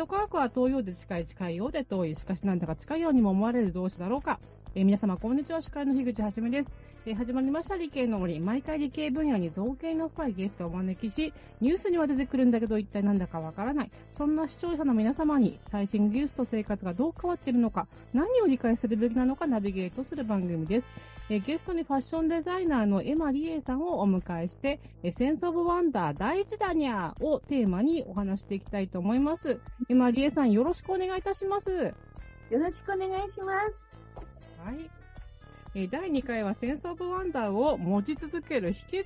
外科学は遠いようで近い、近いようで遠い。しかしなんだか近いようにも思われる同士だろうか。えー、皆様、こんにちは。司会の樋口はじめです。えー、始まりました理系の森。毎回理系分野に造形の深いゲストをお招きし、ニュースには出てくるんだけど一体なんだかわからない。そんな視聴者の皆様に最新技術と生活がどう変わっているのか、何を理解するべきなのかナビゲートする番組です。えー、ゲストにファッションデザイナーのエマリエさんをお迎えして、えセンスオブワンダー第一弾にゃーをテーマにお話していきたいと思います。エマリエさんよろしくお願いいたします。よろしくお願いします。はい。え第2回はセンスオブワンダーを持ち続ける秘訣。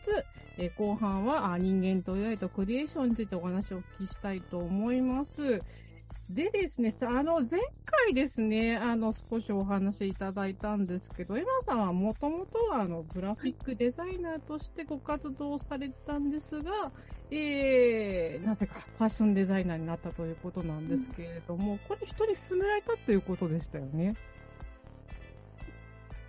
え後半は人間と AI とクリエーションについてお話をお聞きしたいと思います。でですね、あの、前回ですね、あの、少しお話いただいたんですけど、エマさんはもともとは、あの、グラフィックデザイナーとしてご活動されたんですが、えー、なぜかファッションデザイナーになったということなんですけれども、これ一人進められたということでしたよね。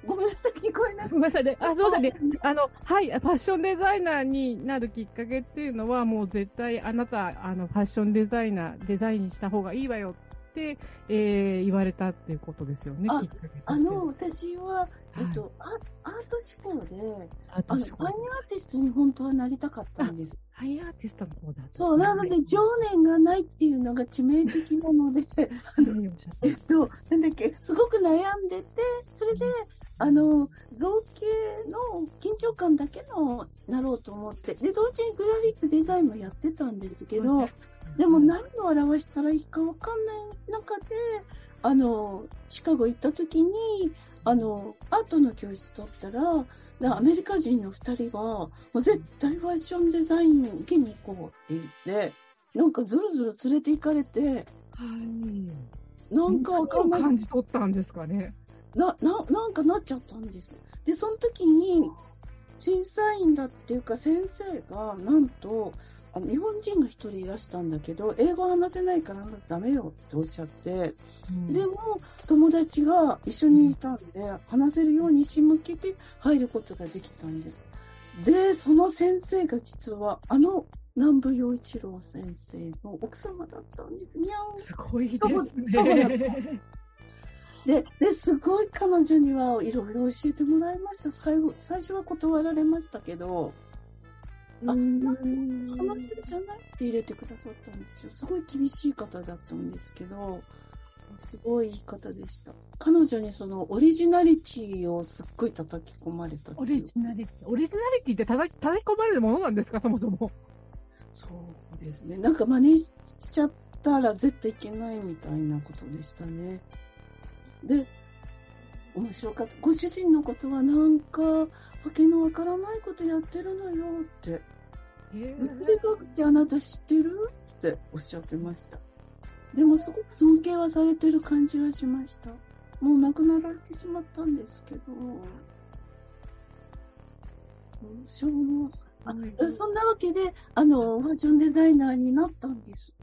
ごめんなさい、聞こえない。ごめんなさいね。あ、そうだね。あの、はい、ファッションデザイナーになるきっかけっていうのは、もう絶対あなた、あの、ファッションデザイナー、デザインした方がいいわよって、えー、言われたっていうことですよね、ああの、私は、えっと、はい、アート思考で、あの、ファインアーティストに本当はなりたかったんです。ファインアーティストの方だ、そう、なので、情念がないっていうのが致命的なので、えっと、なんだっけ、すごく悩んでて、それで、あの、造形の緊張感だけのなろうと思って、で、同時にグラフィックデザインもやってたんですけど、でも何を表したらいいかわかんない中で、あの、シカゴ行った時に、あの、アートの教室取ったら、アメリカ人の二人が、もう絶対ファッションデザイン受けに行こうって言って、なんかずるずる連れて行かれて、はい。なんかわかんない。感じ取ったんですかね。な、な、なんかなっちゃったんです。で、その時に、審査員だっていうか先生が、なんと、あ日本人が一人いらしたんだけど、英語話せないからダメよっておっしゃって、うん、でも、友達が一緒にいたんで、話せるように仕向けて入ることができたんです。で、その先生が実は、あの南部陽一郎先生の奥様だったんです。にゃん。すごいですね。で、で、すごい彼女にはいろいろ教えてもらいました。最後、最初は断られましたけど、あ、話せるじゃないって入れてくださったんですよ。すごい厳しい方だったんですけど、すごいいい方でした。彼女にそのオリジナリティをすっごい叩き込まれたオリジナリティオリジナリティって叩き叩き込まれるものなんですか、そもそも。そうですね。なんか真似しちゃったら絶対いけないみたいなことでしたね。で、面白かった。ご主人のことはなんか、わけのわからないことやってるのよって。えー、物理学ってあなた知ってる？っておっしゃってました。でもすごく尊敬はされてる感じはしました。もう亡くなられてしまったんですけど。しょうそんなわけで、あの、ファッションデザイナーになったんです。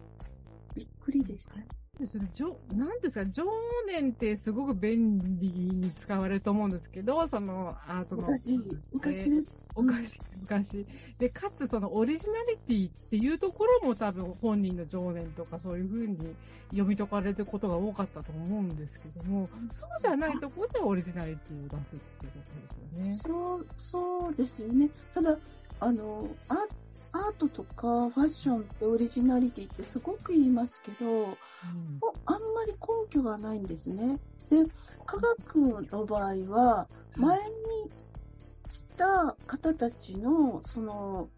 びっくりです。ですね、じょなんですか、常年ってすごく便利に使われると思うんですけど、そのアートの。昔、昔です。昔、昔。で、かつそのオリジナリティっていうところも多分本人の情念とかそういうふうに読み解かれることが多かったと思うんですけども、そうじゃないところでオリジナリティを出すっていうことですよね。そう、そうですよね。ただ、あの、アーアートとかファッションってオリジナリティってすごく言いますけど、うん、あんまり根拠がないんですね。で、科学の場合は、前にした方たちの、その、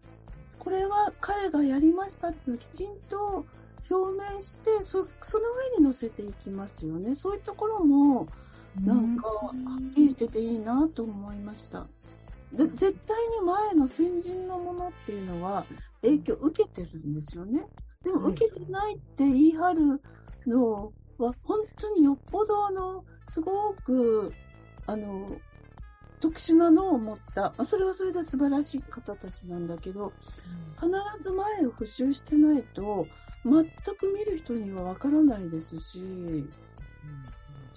これは彼がやりましたっていうのをきちんと表明して、そその上に載せていきますよね。そういうところも、なんか、はっきりしてていいなと思いました。で絶対に前の先人のものっていうのは影響を受けてるんですよね。でも受けてないって言い張るのは本当によっぽどあの、すごく、あの、特殊なのを持った、まあ、それはそれで素晴らしい方たちなんだけど、必ず前を復習してないと、全く見る人にはわからないですし、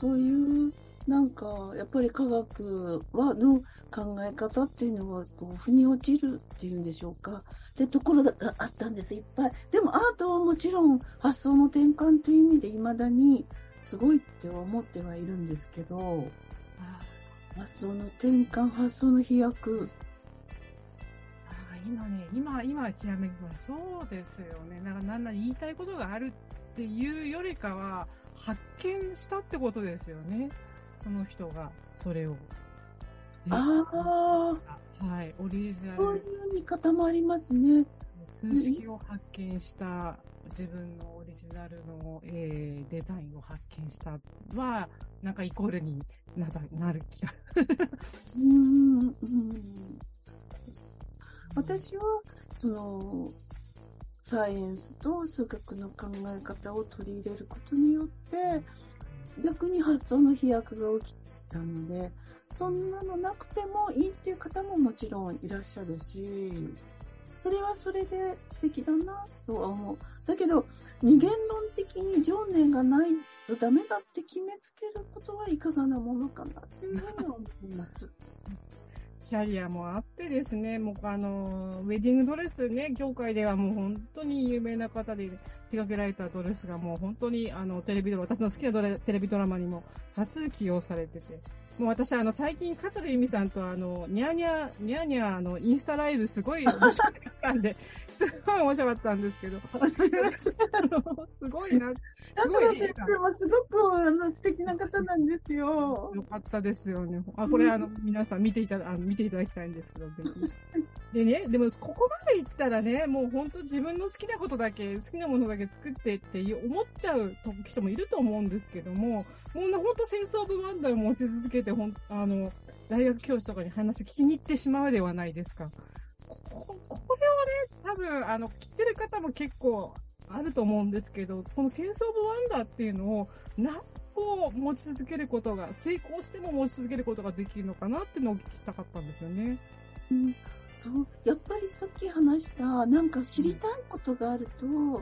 そういうなんか、やっぱり科学は、の考え方っていうのは、こう、腑に落ちるっていうんでしょうか。ってところがあったんです、いっぱい。でもアートはもちろん発想の転換という意味で未だにすごいって思ってはいるんですけど、発想の転換、発想の飛躍。今ね、今、今、きらめきはそうですよね。なんか、なんなら言いたいことがあるっていうよりかは、発見したってことですよね。その人が、それを。ああ。はい、オリジナル。そういう見方もありますね。数式を発見した自分のオリジナルの、えー、デザインを発見したは、なんかイコールにななる気が。うんうん私は、その、サイエンスと数学の考え方を取り入れることによって、逆に発想の飛躍が起きたので、そんなのなくてもいいっていう方ももちろんいらっしゃるし、それはそれで素敵だなとは思う。だけど、二元論的に情念がないとダメだって決めつけることはいかがなものかなっていうふうに思います。キャリアもあってですね、もうあの、ウェディングドレスね、業界ではもう本当に有名な方で手掛けられたドレスがもう本当にあの、テレビドラマ、私の好きなドレテレビドラマにも多数起用されてて、もう私あの、最近、桂由美さんとあの、ニャーニャー、ニャーニャーのインスタライブすごい面白かったんで、すごい面白かったんですけど。すごいな。すごもすごくあの素敵な方なんですよ。よかったですよね。あ、これあの、皆さん見ていただ、あの見ていただきたいんですけど。でね、でもここまでいったらね、もう本当自分の好きなことだけ、好きなものだけ作ってって思っちゃう人もいると思うんですけども、もう本当センスオブワンダーを持ち続けて、ほん、あの、大学教師とかに話聞きに行ってしまうではないですか。ここれはね、多分、あの、切ってる方も結構あると思うんですけど、このセンスオブワンダーっていうのを何個持ち続けることが、成功しても持ち続けることができるのかなっていうのを聞きたかったんですよね。うん、そう、やっぱりさっき話した、なんか知りたいことがあると、うん、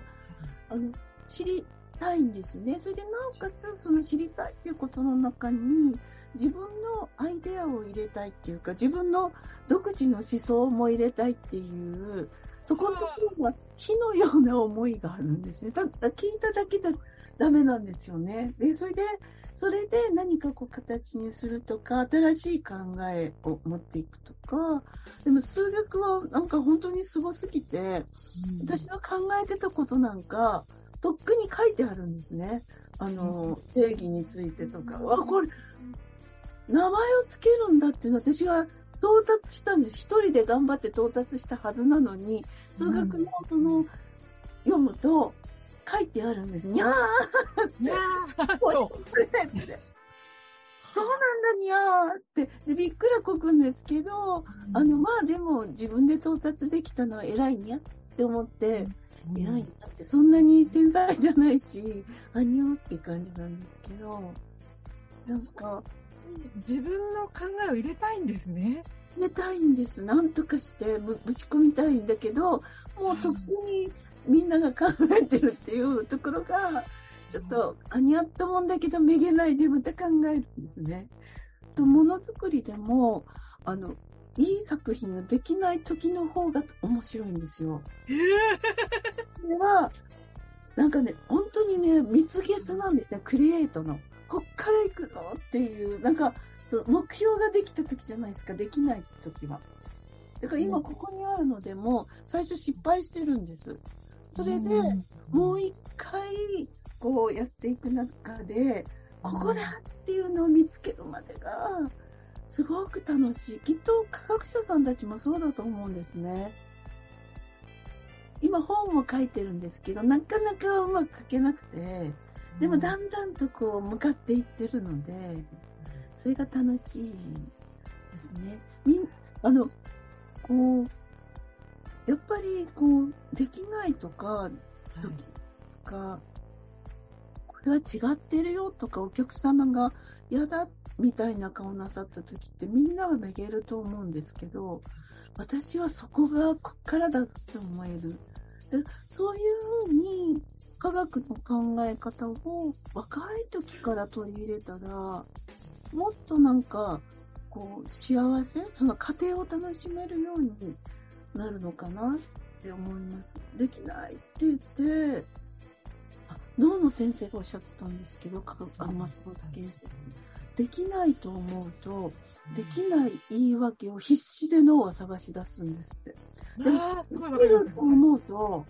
あの、知りたいんですね。それでなおかつ、その知りたいっていうことの中に、自分のアイデアを入れたいっていうか、自分の独自の思想も入れたいっていう、そこのところが火のような思いがあるんですね。ただ聞いただけじゃダメなんですよね。で、それで、それで何かこう形にするとか、新しい考えを持っていくとか、でも数学はなんか本当にすごすぎて、私の考えてたことなんか、とっくに書いてあるんですね。あの、定義についてとか。わ、これ、名前を付けるんだっていうの私は到達したんです。一人で頑張って到達したはずなのに、数学のその、読むと書いてあるんです。にゃーにゃー そう。そうなんだにゃーって。で、びっくらこくんですけど、あの、まあでも自分で到達できたのは偉いにゃって思って、偉いんだって、そんなに天才じゃないし、あにゃーって感じなんですけど、なんか、自分の考えを入れたいんですね。入れたいんです。なんとかしてぶぶち込みたいんだけど、もうとっくにみんなが考えてるっていうところが、ちょっと、あにゃっともんだけど、めげないでまた考えるんですね。と、ものづくりでも、あの、いい作品ができない時の方が面白いんですよ。えー、それは、なんかね、本当にね、蜜月なんですよ、クリエイトの。こっから行くの？っていう、なんか、目標ができた時じゃないですか、できない時は。だから今ここにあるのでも、最初失敗してるんです。それで、もう一回、こうやっていく中で、ここだっていうのを見つけるまでが、すごく楽しい。きっと科学者さんたちもそうだと思うんですね。今本を書いてるんですけど、なかなかうまく書けなくて、でもだんだんとこう向かっていってるので、それが楽しいですね。みん、あの、こう、やっぱりこう、できないとか、とか、これは違ってるよとか、お客様が嫌だみたいな顔なさった時ってみんなはめげると思うんですけど、私はそこがこっからだぞって思える。でそういうふうに科学の考え方を若い時から取り入れたら、もっとなんか、こう、幸せその家庭を楽しめるようになるのかなって思います。できないって言って、脳の先生がおっしゃってたんですけど、あの松本先生。できないと思うと、できない言い訳を必死で脳は探し出すんですって。でも、できると思うと、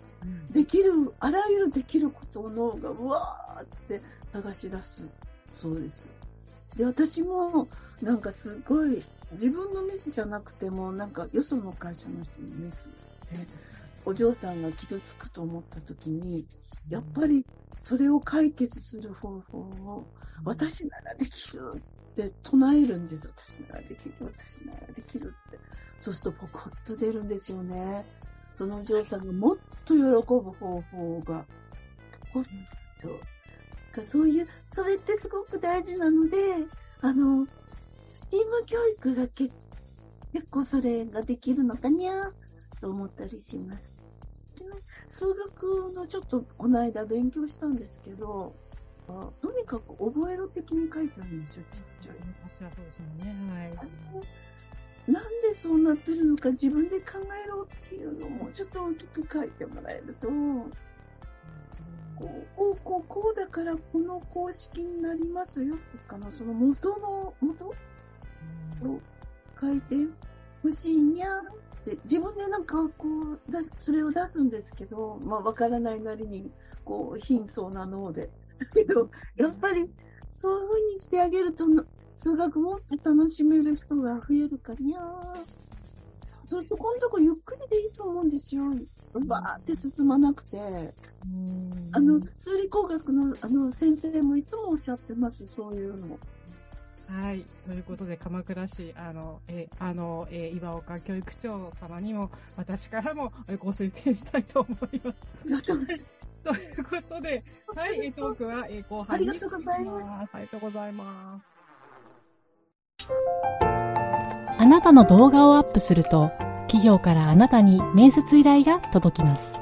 できる、あらゆるできることを脳がうわーって探し出すそうです。で、私も、なんかすごい、自分のミスじゃなくても、なんかよその会社の人のミス。で、お嬢さんが傷つくと思った時に、やっぱりそれを解決する方法を、私ならできるって唱えるんです。私ならできる、私ならできるって。そうするとポコッと出るんですよね。そのお嬢さんがもっと喜ぶ方法が、ポコッと。そういう、それってすごく大事なので、あの、スティーム教育が結構それができるのかにゃと思ったりします。数学のちょっとこの間勉強したんですけど、とにかく覚えろ的に書いてあるんですよ、ちっちゃい。私はそうですよね。はい。なんでそうなってるのか自分で考えろっていうのをもうちょっと大きく書いてもらえると、こう、こう、こう、こうだからこの公式になりますよとかの、その元の、元を書いてほしいにゃって自分でなんかこうそれを出すんですけど、まあわからないなりにこう貧相な脳で。だけど、やっぱりそういう風にしてあげると数学もっと楽しめる人が増えるかにゃそうするとこのとこゆっくりでいいと思うんですよ。バーって進まなくて。あの、数理工学のあの先生もいつもおっしゃってます、そういうの。はい。ということで、鎌倉市、あの、え、あの、え岩岡教育長様にも、私からもご推薦したいと思います。ということで、はい、トークは、え後半に。ありがとうございます。ありがとうございます。あなたの動画をアップすると、企業からあなたに面接依頼が届きます。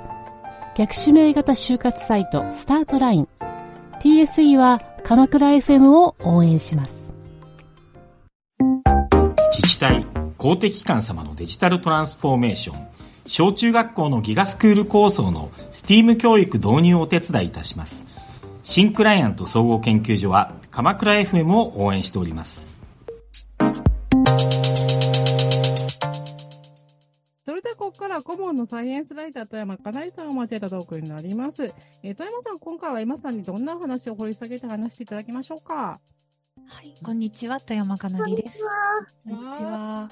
逆指名型就活サイト、スタートライン。TSE は鎌倉 FM を応援します。自治体、公的機関様のデジタルトランスフォーメーション、小中学校のギガスクール構想の STEAM 教育導入をお手伝いいたします。新クライアント総合研究所は鎌倉 FM を応援しております。それではここから顧問のサイエンスライター富山かなりさんを交えたトークになります。えー、富山さん、今回は今さんにどんな話を掘り下げて話していただきましょうか？はい、こんにちは、富山かなりです。こんにちは。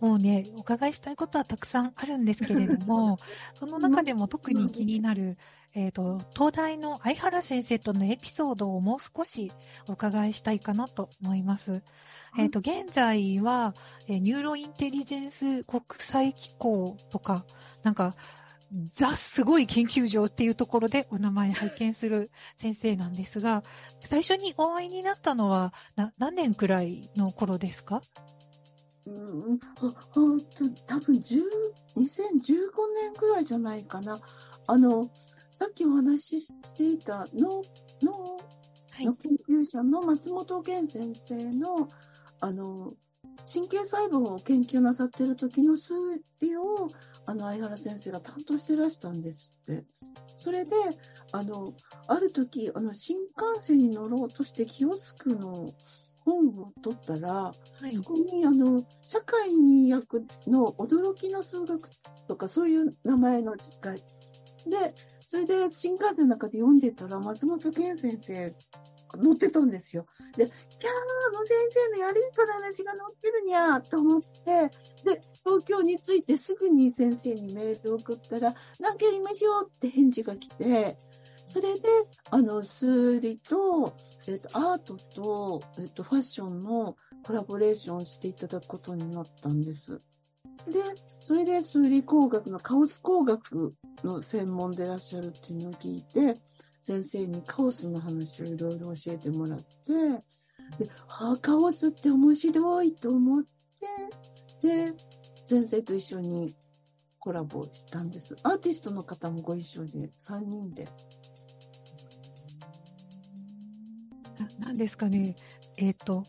もうね、お伺いしたいことはたくさんあるんですけれども、その中でも特に気になる、えっ、ー、と、東大の相原先生とのエピソードをもう少しお伺いしたいかなと思います。えっ、ー、と、現在は、えー、ニューロインテリジェンス国際機構とか、なんか、ザ・すごい研究所っていうところでお名前拝見する先生なんですが、最初にお会いになったのはな何年くらいの頃ですか？うん、あ、あ多分10、2015年くらいじゃないかな。あの、さっきお話ししていた脳、脳の研究者の松本健先生の、あの、神経細胞を研究なさってる時の数理をあの、相原先生が担当してらしたんですって。それで、あの、ある時、あの、新幹線に乗ろうとしてキオスクの本を取ったら、はい、そこに、あの、社会に役の驚きの数学とか、そういう名前の機械。で、それで新幹線の中で読んでたら、松本健先生乗ってたんですよ。で、キャー、あの先生のやりとの話が載ってるにゃーと思って、で、東京に着いてすぐに先生にメールを送ったら、何かやりましょうって返事が来て、それで、あの、数理と、えっ、と、アートと、えっ、と、ファッションのコラボレーションしていただくことになったんです。で、それで数理工学のカオス工学の専門でいらっしゃるっていうのを聞いて、先生にカオスの話をいろいろ教えてもらって、で、ああ、カオスって面白いと思って、で、先生と一緒にコラボしたんです。アーティストの方もご一緒で、3人で。ななんですかね、えっ、ー、と、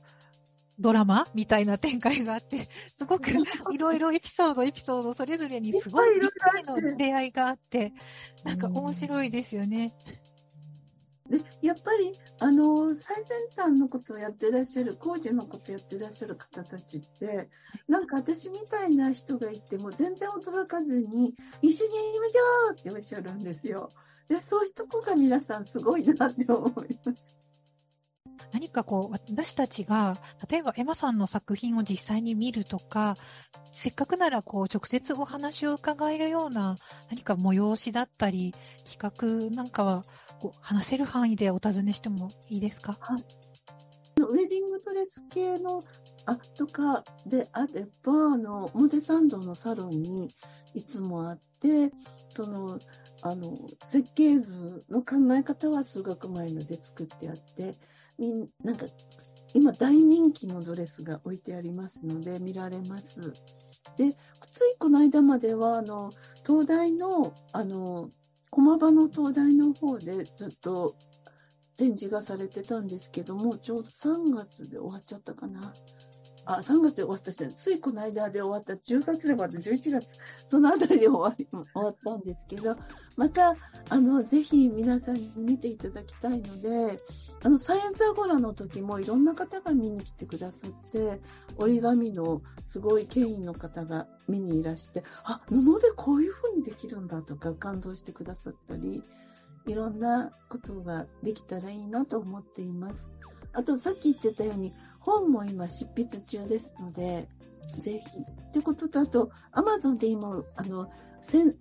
ドラマみたいな展開があって、すごく いろいろエピソード、エピソード、それぞれにすごいびっくりの出会いがあって、なんか面白いですよね。でやっぱりあの最先端のことをやってらっしゃる工事のことをやってらっしゃる方たちってなんか私みたいな人がいても全然驚かずに一緒にやりましょうっておっしゃるんですよ。でそういうとこが皆さんすごいなって思います。何かこう、私たちが、例えばエマさんの作品を実際に見るとか、せっかくならこう、直接お話を伺えるような何か催しだったり、企画なんかは、こう、話せる範囲でお尋ねしてもいいですか？はい。ウェディングドレス系のあとかであれば、あの、表参道のサロンにいつもあって、その、あの、設計図の考え方は数学前ので作ってあって、みんなんか今大人気のドレスが置いてありますので見られます。で、ついこの間まではあの東大のあの駒場の東大の方でずっと展示がされてたんですけどもちょうど3月で終わっちゃったかな。あ、3月で終わったし、ついこの間で終わった、10月で終わった、11月、そのあたりで終わり、終わったんですけど、また、あの、ぜひ皆さんに見ていただきたいので、あの、サイエンスアゴラの時もいろんな方が見に来てくださって、折り紙のすごい権威の方が見にいらして、あ、布でこういう風にできるんだとか感動してくださったり、いろんなことができたらいいなと思っています。あと、さっき言ってたように、本も今執筆中ですので、ぜひ。ってことと、あと、アマゾンで今、あの、セン、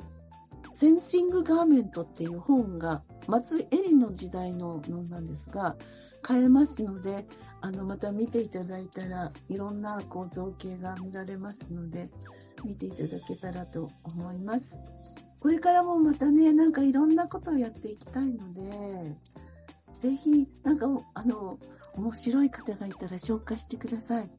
センシングガーメントっていう本が、松井絵里の時代ののなんですが、買えますので、あの、また見ていただいたら、いろんなこう造形が見られますので、見ていただけたらと思います。これからもまたね、なんかいろんなことをやっていきたいので、ぜひ、なんか、あの、面白い方がいたら紹介してください。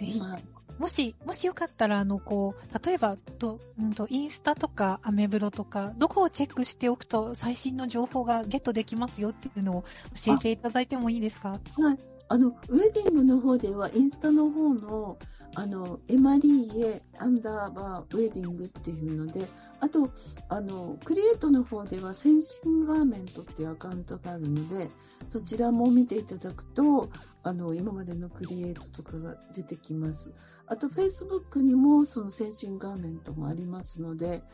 今もし、もしよかったら、あの、こう、例えば、と、うんと、インスタとか、アメブロとか、どこをチェックしておくと、最新の情報がゲットできますよっていうのを教えていただいてもいいですか？はい。あの、ウェディングの方では、インスタの方の、あの、エマリーエアンダーバーウェディングっていうので、あと、あの、クリエイトの方では、センシングガーメントっていうアカウントがあるので、そちらも見ていただくと、あの、今までのクリエイトとかが出てきます。あと、Facebook にもそのセンシングガーメントもありますので、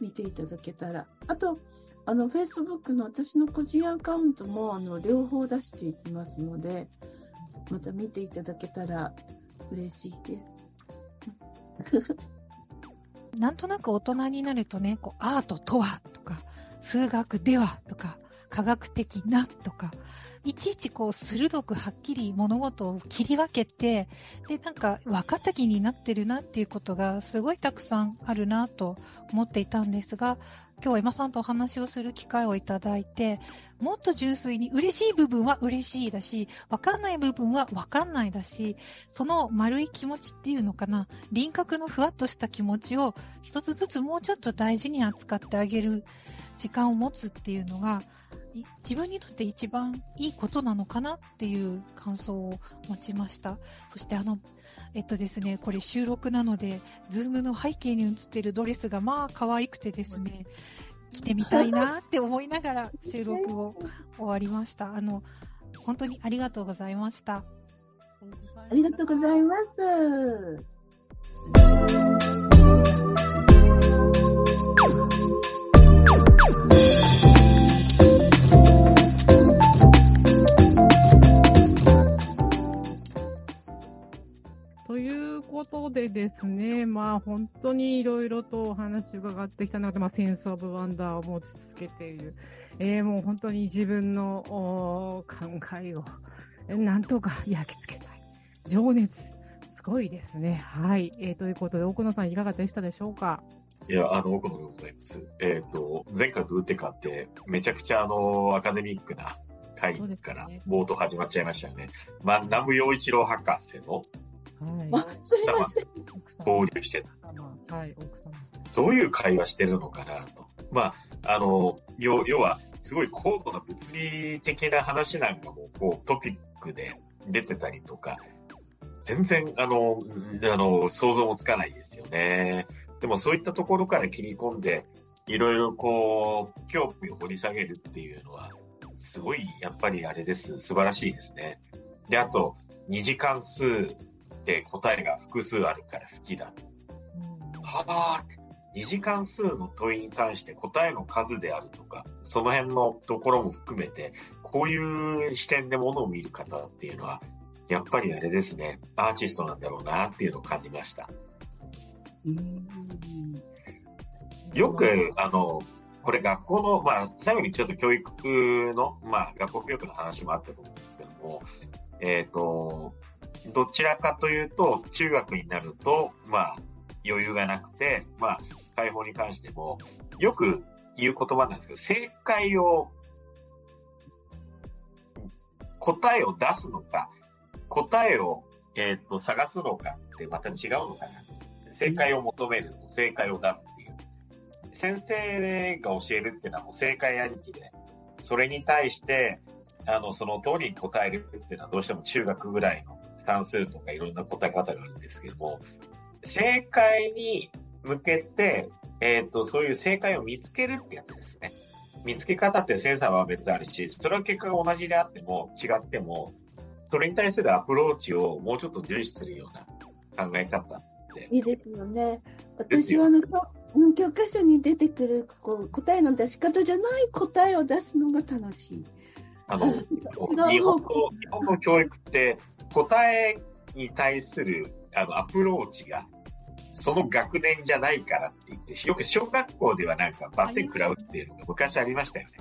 見ていただけたら。あと、あの、Facebook の私の個人アカウントも、あの、両方出していきますので、また見ていただけたら嬉しいです。なんとなく大人になるとね、こう、アートとはとか、数学ではとか、科学的なとか、いちいちこう鋭くはっきり物事を切り分けて、で、なんか分かった気になってるなっていうことがすごいたくさんあるなと思っていたんですが、今日エマさんとお話をする機会をいただいて、もっと純粋に嬉しい部分は嬉しいだし、わかんない部分はわかんないだし、その丸い気持ちっていうのかな、輪郭のふわっとした気持ちを一つずつもうちょっと大事に扱ってあげる時間を持つっていうのが、自分にとって一番いいことなのかなっていう感想を持ちました。そしてあの、えっとですね、これ収録なので、ズームの背景に映ってるドレスがまあ可愛くてですね、着てみたいなって思いながら収録を終わりました。あの、本当にありがとうございました。ありがとうございます。ことでですね、まあ本当にいろいろとお話伺ってきた中で、まあセンスオブワンダーを持ち続けている、えー、もう本当に自分の考えをなんとか焼き付けたい。情熱、すごいですね。はい。えー、ということで、奥野さんいかがでしたでしょうか？いや、あの、奥野でございます。えっ、ー、と、前回と打って変わって、めちゃくちゃあの、アカデミックな回から冒頭始まっちゃいましたよね。ねまあ、南部陽一郎博士のはい、すいません。交流してた。はい、奥様。どういう会話してるのかなと。まあ、あの、要要は、すごい高度な物理的な話なんかも、こう、トピックで出てたりとか、全然、あの、あの、想像もつかないですよね。でもそういったところから切り込んで、いろいろこう、興味を掘り下げるっていうのは、すごい、やっぱりあれです。素晴らしいですね。で、あと、二次関数で答えが複数あるから好きだ。はあ、二次関数の問いに関して答えの数であるとか、その辺のところも含めて、こういう視点でものを見る方っていうのは、やっぱりあれですね、アーティストなんだろうなっていうのを感じました。よく、あの、これ学校の、まあ、最後にちょっと教育の、まあ、学校教育の話もあったと思うんですけども、えっ、ー、と、どちらかというと、中学になると、まあ、余裕がなくて、まあ、解放に関しても、よく言う言葉なんですけど、正解を、答えを出すのか、答えを、えっ、ー、と、探すのかってまた違うのかな。正解を求める、正解を出すっていう。先生が教えるっていうのはもう正解ありきで、それに対して、あの、その通りに答えるっていうのはどうしても中学ぐらいの算数とかいろんな答え方があるんですけども、正解に向けて、えっ、ー、と、そういう正解を見つけるってやつですね。見つけ方ってセンサーは別あるし、それは結果が同じであっても、違っても、それに対するアプローチをもうちょっと重視するような考え方って。いいですよね。私はあの、教科書に出てくるこう答えの出し方じゃない答えを出すのが楽しい。あの、日本の、日本の教育って答えに対するあのアプローチがその学年じゃないからって言って、よく小学校ではなんかバッテン食らうっていうのが昔ありましたよね。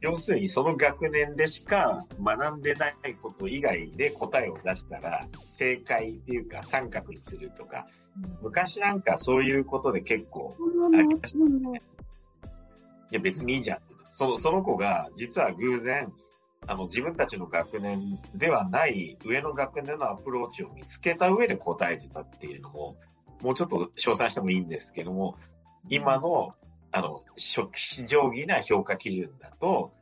要するにその学年でしか学んでないこと以外で答えを出したら正解っていうか三角にするとか、昔なんかそういうことで結構ありましたよね。いや別にいいじゃん。そその子が実は偶然あの、自分たちの学年ではない上の学年のアプローチを見つけた上で答えてたっていうのも、もうちょっと詳細してもいいんですけども、今の、あの、初期定規な評価基準だと、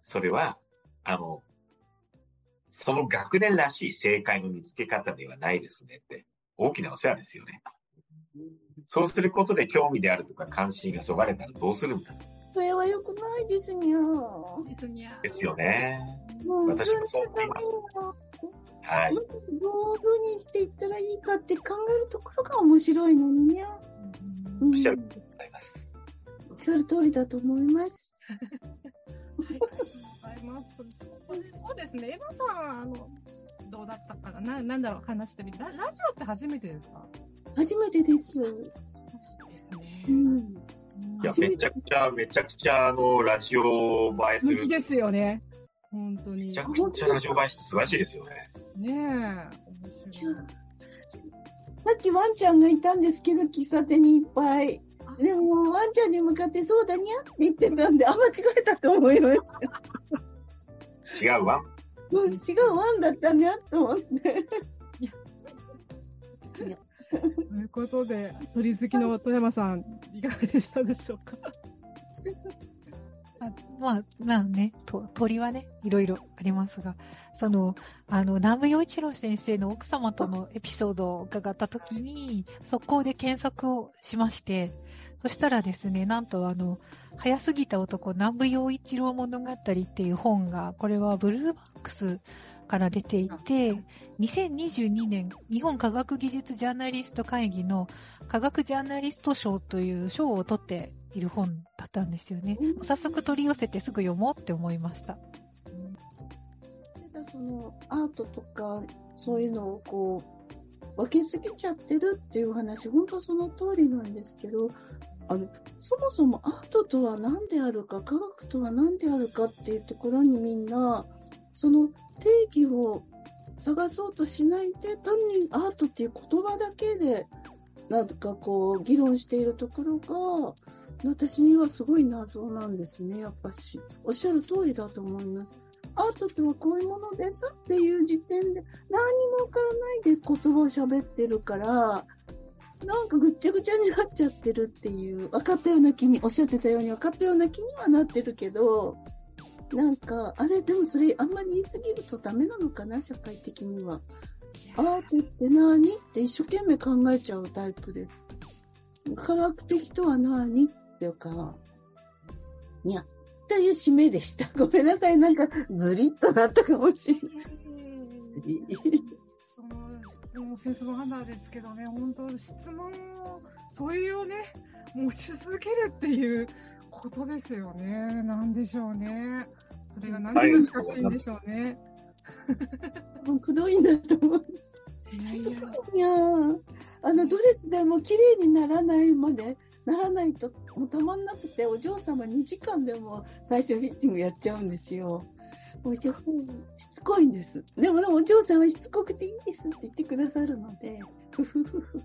それは、あの、その学年らしい正解の見つけ方ではないですねって、大きなお世話ですよね。そうすることで興味であるとか関心がそがれたらどうするんだそれは良くないですにゃですにゃですよね。もう私もそう思います。はい。どういうふうにしていったらいいかって考えるところが面白いのにゃ。おっしゃるとございます。おっしゃる通りだと思います。ありがとうございます。そうですね。エヴァさん、あの、どうだったかなななんだろう、話してみて。ララジオって初めてですか初めてです。そうですね。うんいや、めちゃくちゃ、めちゃくちゃ、あの、ラジオ映えする。ですよね。本当に。めちゃくちゃラジオ映えして素晴らしいですよね。ねえ。面白い。さっきワンちゃんがいたんですけど、喫茶店にいっぱい。でも、ワンちゃんに向かってそうだにゃって言ってたんで、あ、間違えたと思いました。違うワンうん、違うワンだったにゃと思って。いや ということで、鳥好きの富山さん、いかがでしたでしょうか？あまあ、まあね、鳥はね、いろいろありますが、その、あの、南部洋一郎先生の奥様とのエピソードを伺ったときに、速攻で検索をしまして、そしたらですね、なんとあの、早すぎた男南部洋一郎物語っていう本が、これはブルーバックスから出ていて、2022年日本科学技術ジャーナリスト会議の科学ジャーナリスト賞という賞を取っている本だったんですよね。早速取り寄せてすぐ読もうって思いました。そのアートとかそういうのをこう分けすぎちゃってるっていう話、本当その通りなんですけど、あの、そもそもアートとは何であるか、科学とは何であるかっていうところにみんな、その定義を探そうとしないで、単にアートっていう言葉だけで、なんかこう、議論しているところが、私にはすごい謎なんですね、やっぱし。おっしゃる通りだと思います。アートってはこういうものですっていう時点で、何もわからないで言葉を喋ってるから、なんかぐっちゃぐちゃになっちゃってるっていう、分かったような気に、おっしゃってたように分かったような気にはなってるけど、なんか、あれ、でもそれあんまり言い過ぎるとダメなのかな、社会的には。アートって何？って一生懸命考えちゃうタイプです。科学的とは何？っていうか、にゃ、という締めでした。ごめんなさい、なんかずりっとなったかもしれない。その質問、センスの花ですけどね、本当質問を、問いをね、持ち続けるっていうことですよね。なんでしょうね。それが何で難しいんでしょうね。もうくどいなと思う。しつこいやん。あの、ドレスでも綺麗にならないまで、ならないと、もうたまんなくて、お嬢様2時間でも最初フィッティングやっちゃうんですよ。もうしつこいんです。でも、でもお嬢さんはしつこくていいですって言ってくださるので、ふふふふ。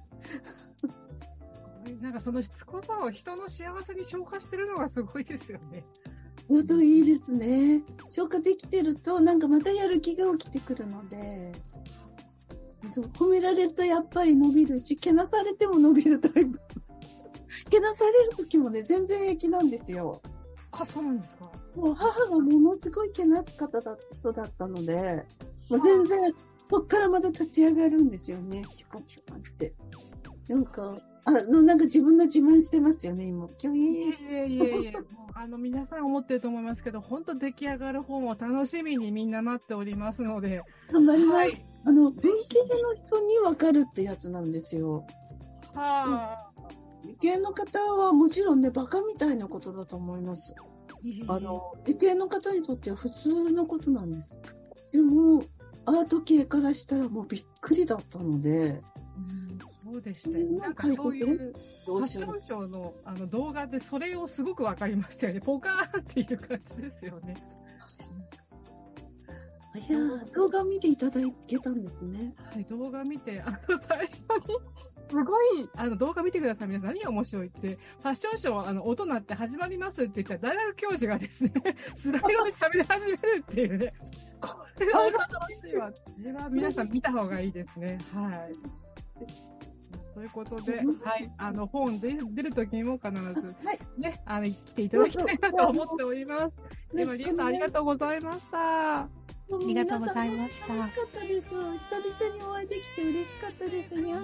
なんかそのしつこさを人の幸せに消化してるのがすごいですよね。本当いいですね。消化できてると、なんかまたやる気が起きてくるので、褒められるとやっぱり伸びるし、けなされても伸びるタイプ。けなされる時もね、全然平気なんですよ。あ、そうなんですか。もう母がものすごいけなす方だ人だったので、もう全然、そっからまた立ち上がるんですよね。チュカチュカって。なんか、あの、なんか自分の自慢してますよね、今。今日いえいえいえいえ、もうあの、皆さん思ってると思いますけど、本当出来上がる本を楽しみにみんななっておりますので。頑張ります。はい、あの、文系の人にわかるってやつなんですよ。はあ。理系の方はもちろんね、バカみたいなことだと思います。あの、理系の方にとっては普通のことなんです。でも、アート系からしたらもうびっくりだったので、そうでしたよ。なんかそういう、ファッションショーのあの動画でそれをすごくわかりましたよね。ポカーンっていう感じですよね。いや動画見ていただけたんですね。はい、動画見て、あの、最初に、すごい、あの、動画見てください。皆さん何が面白いって、ファッションショー、あの、音鳴って始まりますって言ったら、大学教授がですね、スライドで喋り始めるっていうね、これは楽しいわ。これは皆さん見た方がいいですね。はい。ということで、はい、あの、本で出るときにも必ず、ね、あの、来ていただきたいなと思っております。では、リエさんありがとうございました。ありがとうございました。嬉しかったです。久々にお会いできて嬉しかったですにゃ忘